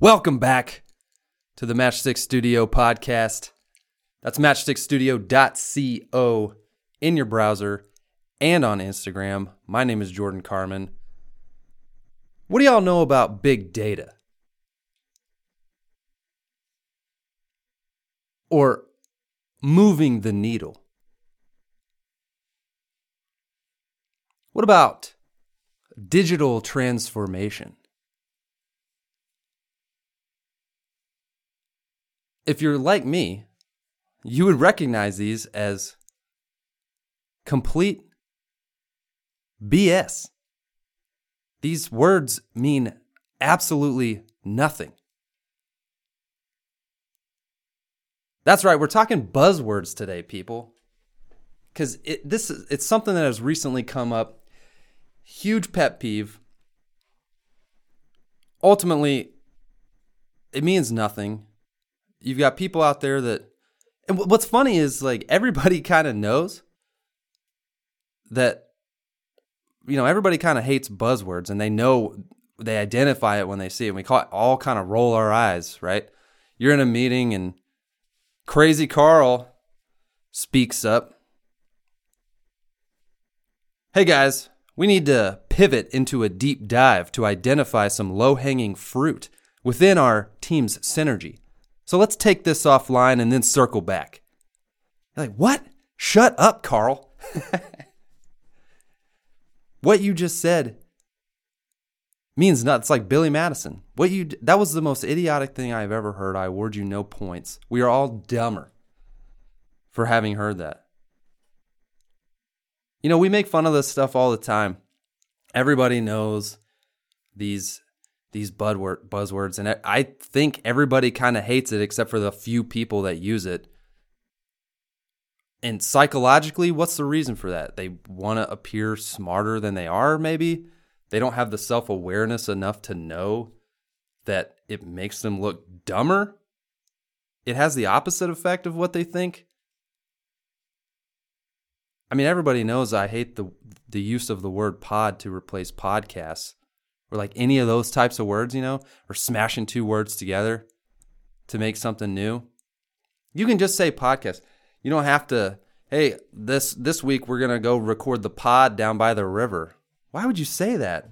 Welcome back to the Matchstick Studio podcast. That's matchstickstudio.co in your browser and on Instagram. My name is Jordan Carmen. What do y'all know about big data? Or moving the needle? What about digital transformation? If you're like me, you would recognize these as complete BS. These words mean absolutely nothing. That's right, we're talking buzzwords today, people. Cuz it this is it's something that has recently come up. Huge pet peeve. Ultimately, it means nothing. You've got people out there that and what's funny is like everybody kind of knows that you know everybody kind of hates buzzwords and they know they identify it when they see it. And we call it, all kind of roll our eyes, right? You're in a meeting and crazy Carl speaks up. Hey guys, we need to pivot into a deep dive to identify some low hanging fruit within our team's synergy. So let's take this offline and then circle back. You're like, what? Shut up, Carl. what you just said means nothing. It's like Billy Madison. What you that was the most idiotic thing I've ever heard. I award you no points. We are all dumber for having heard that. You know, we make fun of this stuff all the time. Everybody knows these these buzzwords, and I think everybody kind of hates it except for the few people that use it. And psychologically, what's the reason for that? They want to appear smarter than they are, maybe. They don't have the self awareness enough to know that it makes them look dumber. It has the opposite effect of what they think. I mean, everybody knows I hate the the use of the word pod to replace podcasts or like any of those types of words, you know, or smashing two words together to make something new. You can just say podcast. You don't have to, hey, this this week we're going to go record the pod down by the river. Why would you say that?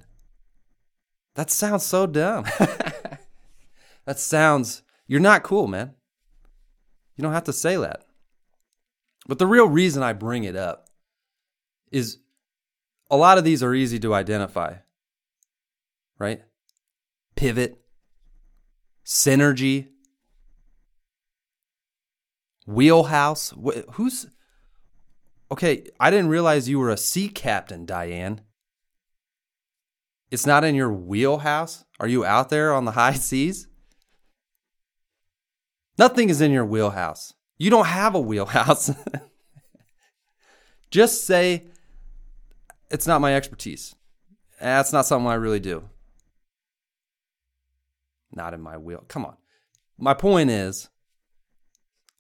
That sounds so dumb. that sounds you're not cool, man. You don't have to say that. But the real reason I bring it up is a lot of these are easy to identify right? Pivot, synergy, wheelhouse. Who's okay? I didn't realize you were a sea captain, Diane. It's not in your wheelhouse? Are you out there on the high seas? Nothing is in your wheelhouse. You don't have a wheelhouse. Just say, it's not my expertise. That's not something I really do not in my wheel. Come on. My point is,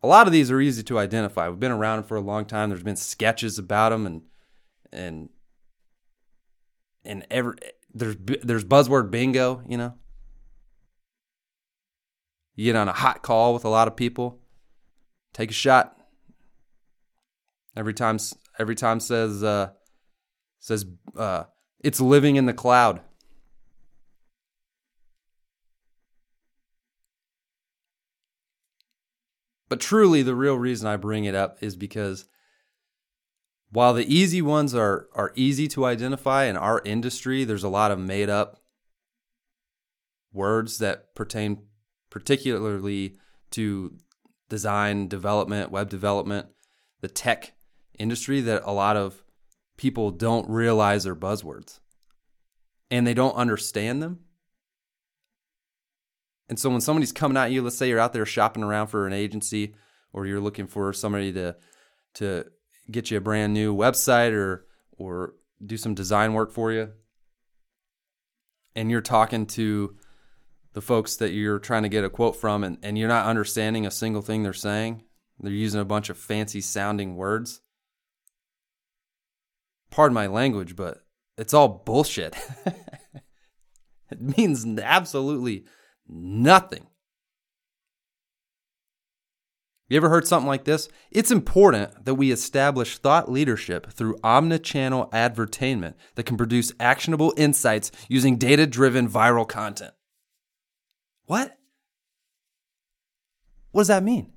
a lot of these are easy to identify. We've been around for a long time. There's been sketches about them, and and and every there's there's buzzword bingo. You know, you get on a hot call with a lot of people, take a shot. Every time every time says uh, says uh, it's living in the cloud. But truly, the real reason I bring it up is because while the easy ones are, are easy to identify in our industry, there's a lot of made up words that pertain particularly to design, development, web development, the tech industry that a lot of people don't realize are buzzwords. And they don't understand them and so when somebody's coming at you, let's say you're out there shopping around for an agency or you're looking for somebody to to get you a brand new website or or do some design work for you and you're talking to the folks that you're trying to get a quote from and, and you're not understanding a single thing they're saying they're using a bunch of fancy sounding words. Pardon my language but it's all bullshit. It means absolutely nothing. You ever heard something like this? It's important that we establish thought leadership through omnichannel advertainment that can produce actionable insights using data driven viral content. What? What does that mean?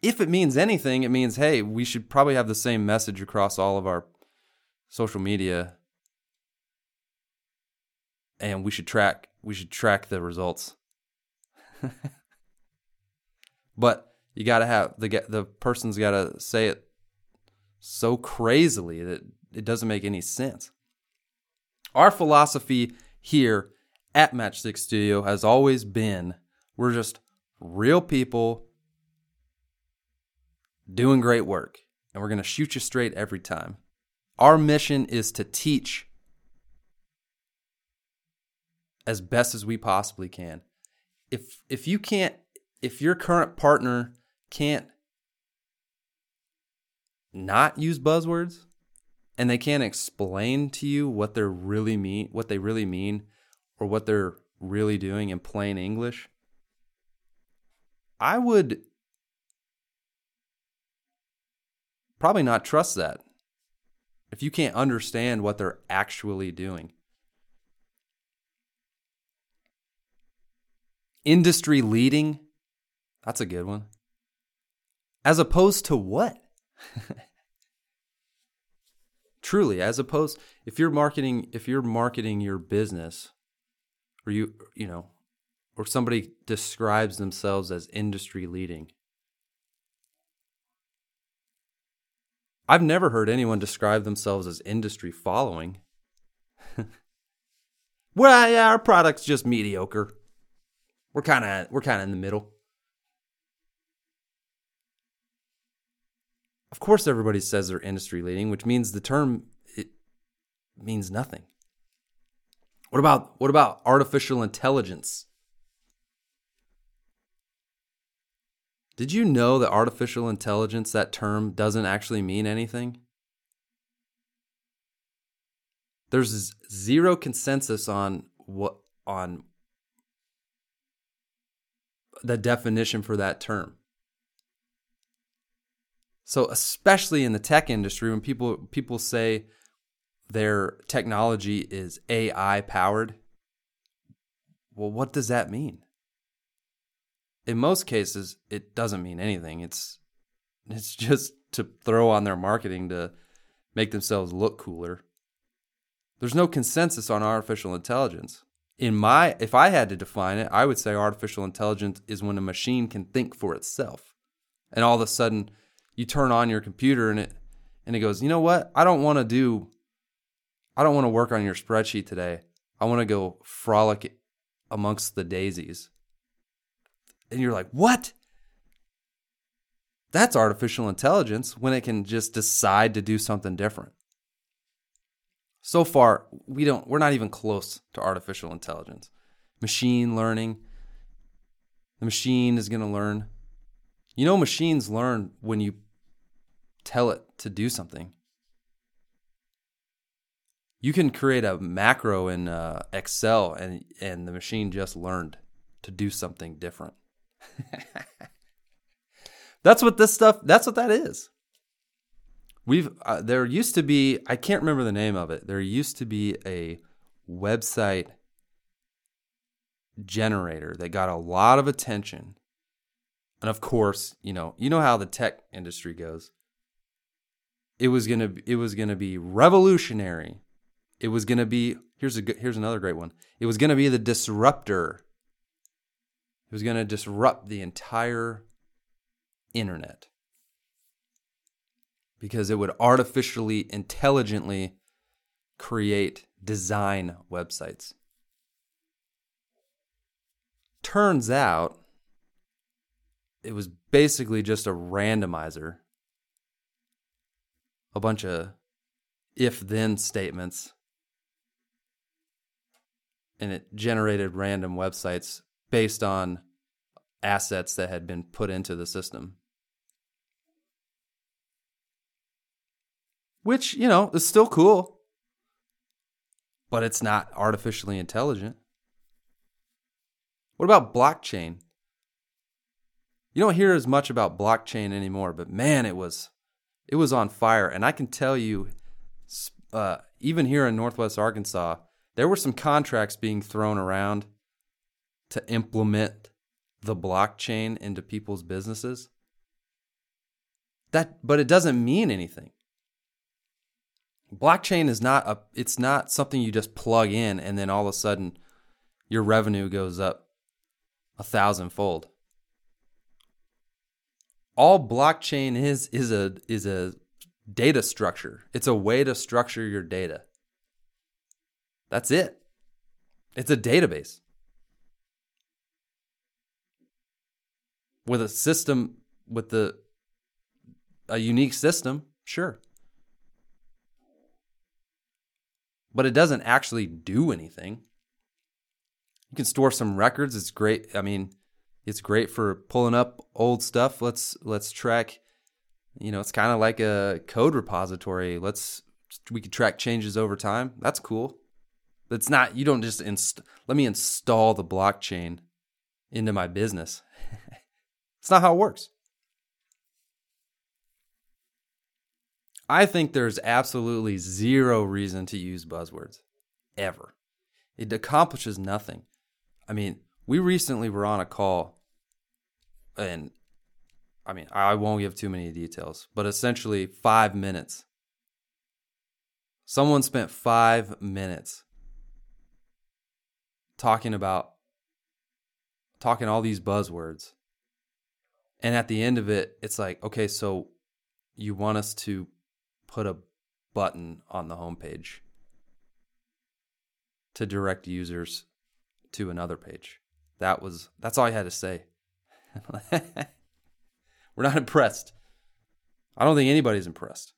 If it means anything, it means, hey, we should probably have the same message across all of our social media and we should track we should track the results. but you got to have the the person's got to say it so crazily that it doesn't make any sense. Our philosophy here at Matchstick Studio has always been we're just real people doing great work, and we're going to shoot you straight every time. Our mission is to teach as best as we possibly can. If if you can't if your current partner can't not use buzzwords and they can't explain to you what they're really mean what they really mean or what they're really doing in plain English, I would probably not trust that if you can't understand what they're actually doing. Industry leading, that's a good one. As opposed to what? Truly, as opposed if you're marketing if you're marketing your business or you you know or somebody describes themselves as industry leading I've never heard anyone describe themselves as industry following. well, yeah, our product's just mediocre. We're kind of we're kind of in the middle. Of course everybody says they're industry leading, which means the term it means nothing. What about what about artificial intelligence? Did you know that artificial intelligence, that term, doesn't actually mean anything? There's zero consensus on what on the definition for that term. So especially in the tech industry when people people say their technology is AI powered, well what does that mean? in most cases it doesn't mean anything it's it's just to throw on their marketing to make themselves look cooler there's no consensus on artificial intelligence in my if i had to define it i would say artificial intelligence is when a machine can think for itself and all of a sudden you turn on your computer and it and it goes you know what i don't want to do i don't want to work on your spreadsheet today i want to go frolic amongst the daisies and you're like, what? That's artificial intelligence when it can just decide to do something different. So far, we don't we're not even close to artificial intelligence. Machine learning. The machine is going to learn. You know machines learn when you tell it to do something. You can create a macro in uh, Excel and and the machine just learned to do something different. that's what this stuff. That's what that is. We've uh, there used to be I can't remember the name of it. There used to be a website generator that got a lot of attention. And of course, you know, you know how the tech industry goes. It was going to it was going to be revolutionary. It was going to be here's a here's another great one. It was going to be the disruptor it was going to disrupt the entire internet because it would artificially, intelligently create design websites. Turns out it was basically just a randomizer, a bunch of if then statements, and it generated random websites based on assets that had been put into the system. Which, you know, is still cool. but it's not artificially intelligent. What about blockchain? You don't hear as much about blockchain anymore, but man, it was it was on fire. And I can tell you, uh, even here in Northwest Arkansas, there were some contracts being thrown around to implement the blockchain into people's businesses. That, but it doesn't mean anything. Blockchain is not a. It's not something you just plug in and then all of a sudden your revenue goes up a thousandfold all blockchain is is a is a data structure. It's a way to structure your data. That's it. It's a database. With a system with the a unique system, sure. But it doesn't actually do anything. You can store some records, it's great. I mean, it's great for pulling up old stuff. Let's let's track. You know, it's kind of like a code repository. Let's we can track changes over time. That's cool. It's not you don't just inst- let me install the blockchain into my business. it's not how it works. I think there's absolutely zero reason to use buzzwords ever. It accomplishes nothing. I mean, we recently were on a call and I mean, I won't give too many details, but essentially five minutes. Someone spent five minutes talking about talking all these buzzwords. And at the end of it, it's like, okay, so you want us to put a button on the homepage to direct users to another page. That was that's all I had to say. We're not impressed. I don't think anybody's impressed.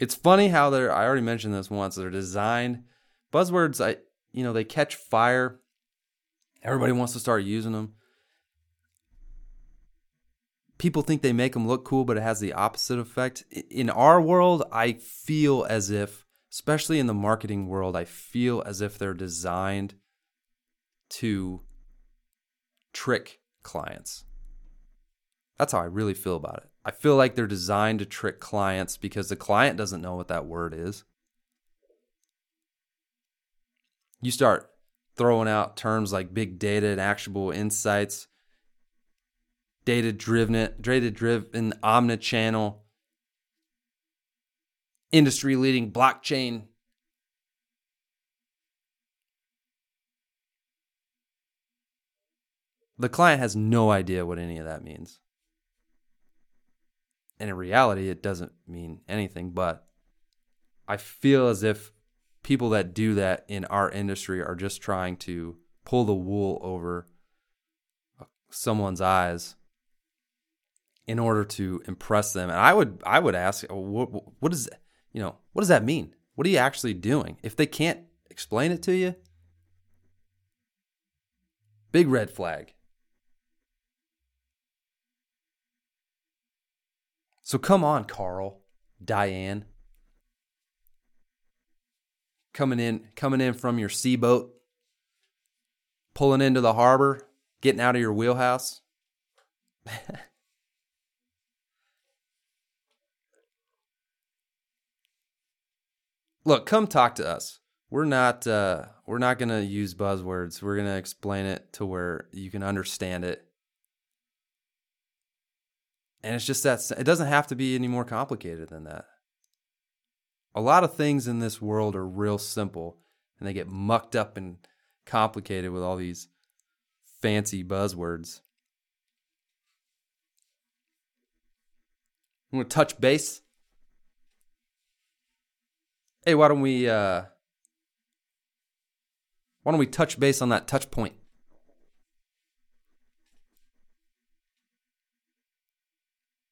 It's funny how they're I already mentioned this once, they're designed buzzwords I you know, they catch fire. Everybody wants to start using them. People think they make them look cool, but it has the opposite effect. In our world, I feel as if, especially in the marketing world, I feel as if they're designed to trick clients. That's how I really feel about it. I feel like they're designed to trick clients because the client doesn't know what that word is. You start throwing out terms like big data and actionable insights, data driven, data driven omnichannel, industry leading blockchain The client has no idea what any of that means. And in reality, it doesn't mean anything, but I feel as if people that do that in our industry are just trying to pull the wool over someone's eyes in order to impress them. And I would I would ask oh, what what is you know, what does that mean? What are you actually doing? If they can't explain it to you, big red flag. So come on, Carl, Diane. Coming in, coming in from your sea boat, pulling into the harbor, getting out of your wheelhouse. Look, come talk to us. We're not uh, we're not gonna use buzzwords. We're gonna explain it to where you can understand it and it's just that it doesn't have to be any more complicated than that. A lot of things in this world are real simple and they get mucked up and complicated with all these fancy buzzwords. I'm going to touch base. Hey, why don't we uh why don't we touch base on that touch point?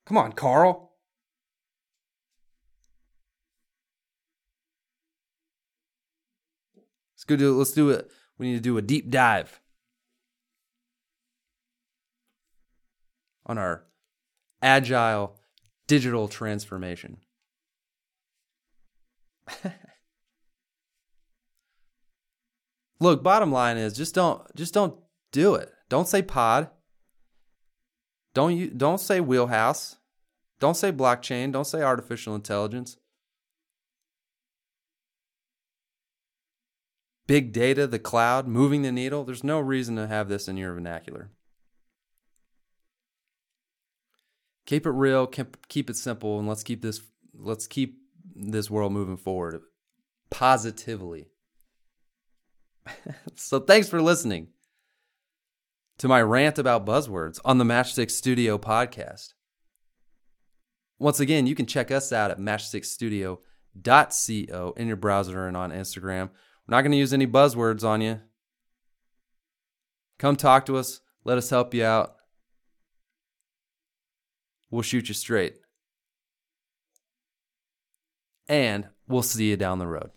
Come on, Carl. Let's go do it. Let's do it. We need to do a deep dive on our agile digital transformation. Look, bottom line is just don't just don't do it. Don't say pod. Don't you don't say wheelhouse. Don't say blockchain. Don't say artificial intelligence. Big data, the cloud, moving the needle. There's no reason to have this in your vernacular. Keep it real, keep it simple, and let's keep this let's keep this world moving forward positively. so thanks for listening to my rant about buzzwords on the Matchstick Studio podcast. Once again, you can check us out at matchstickstudio.co in your browser and on Instagram. We're not going to use any buzzwords on you. Come talk to us. Let us help you out. We'll shoot you straight. And we'll see you down the road.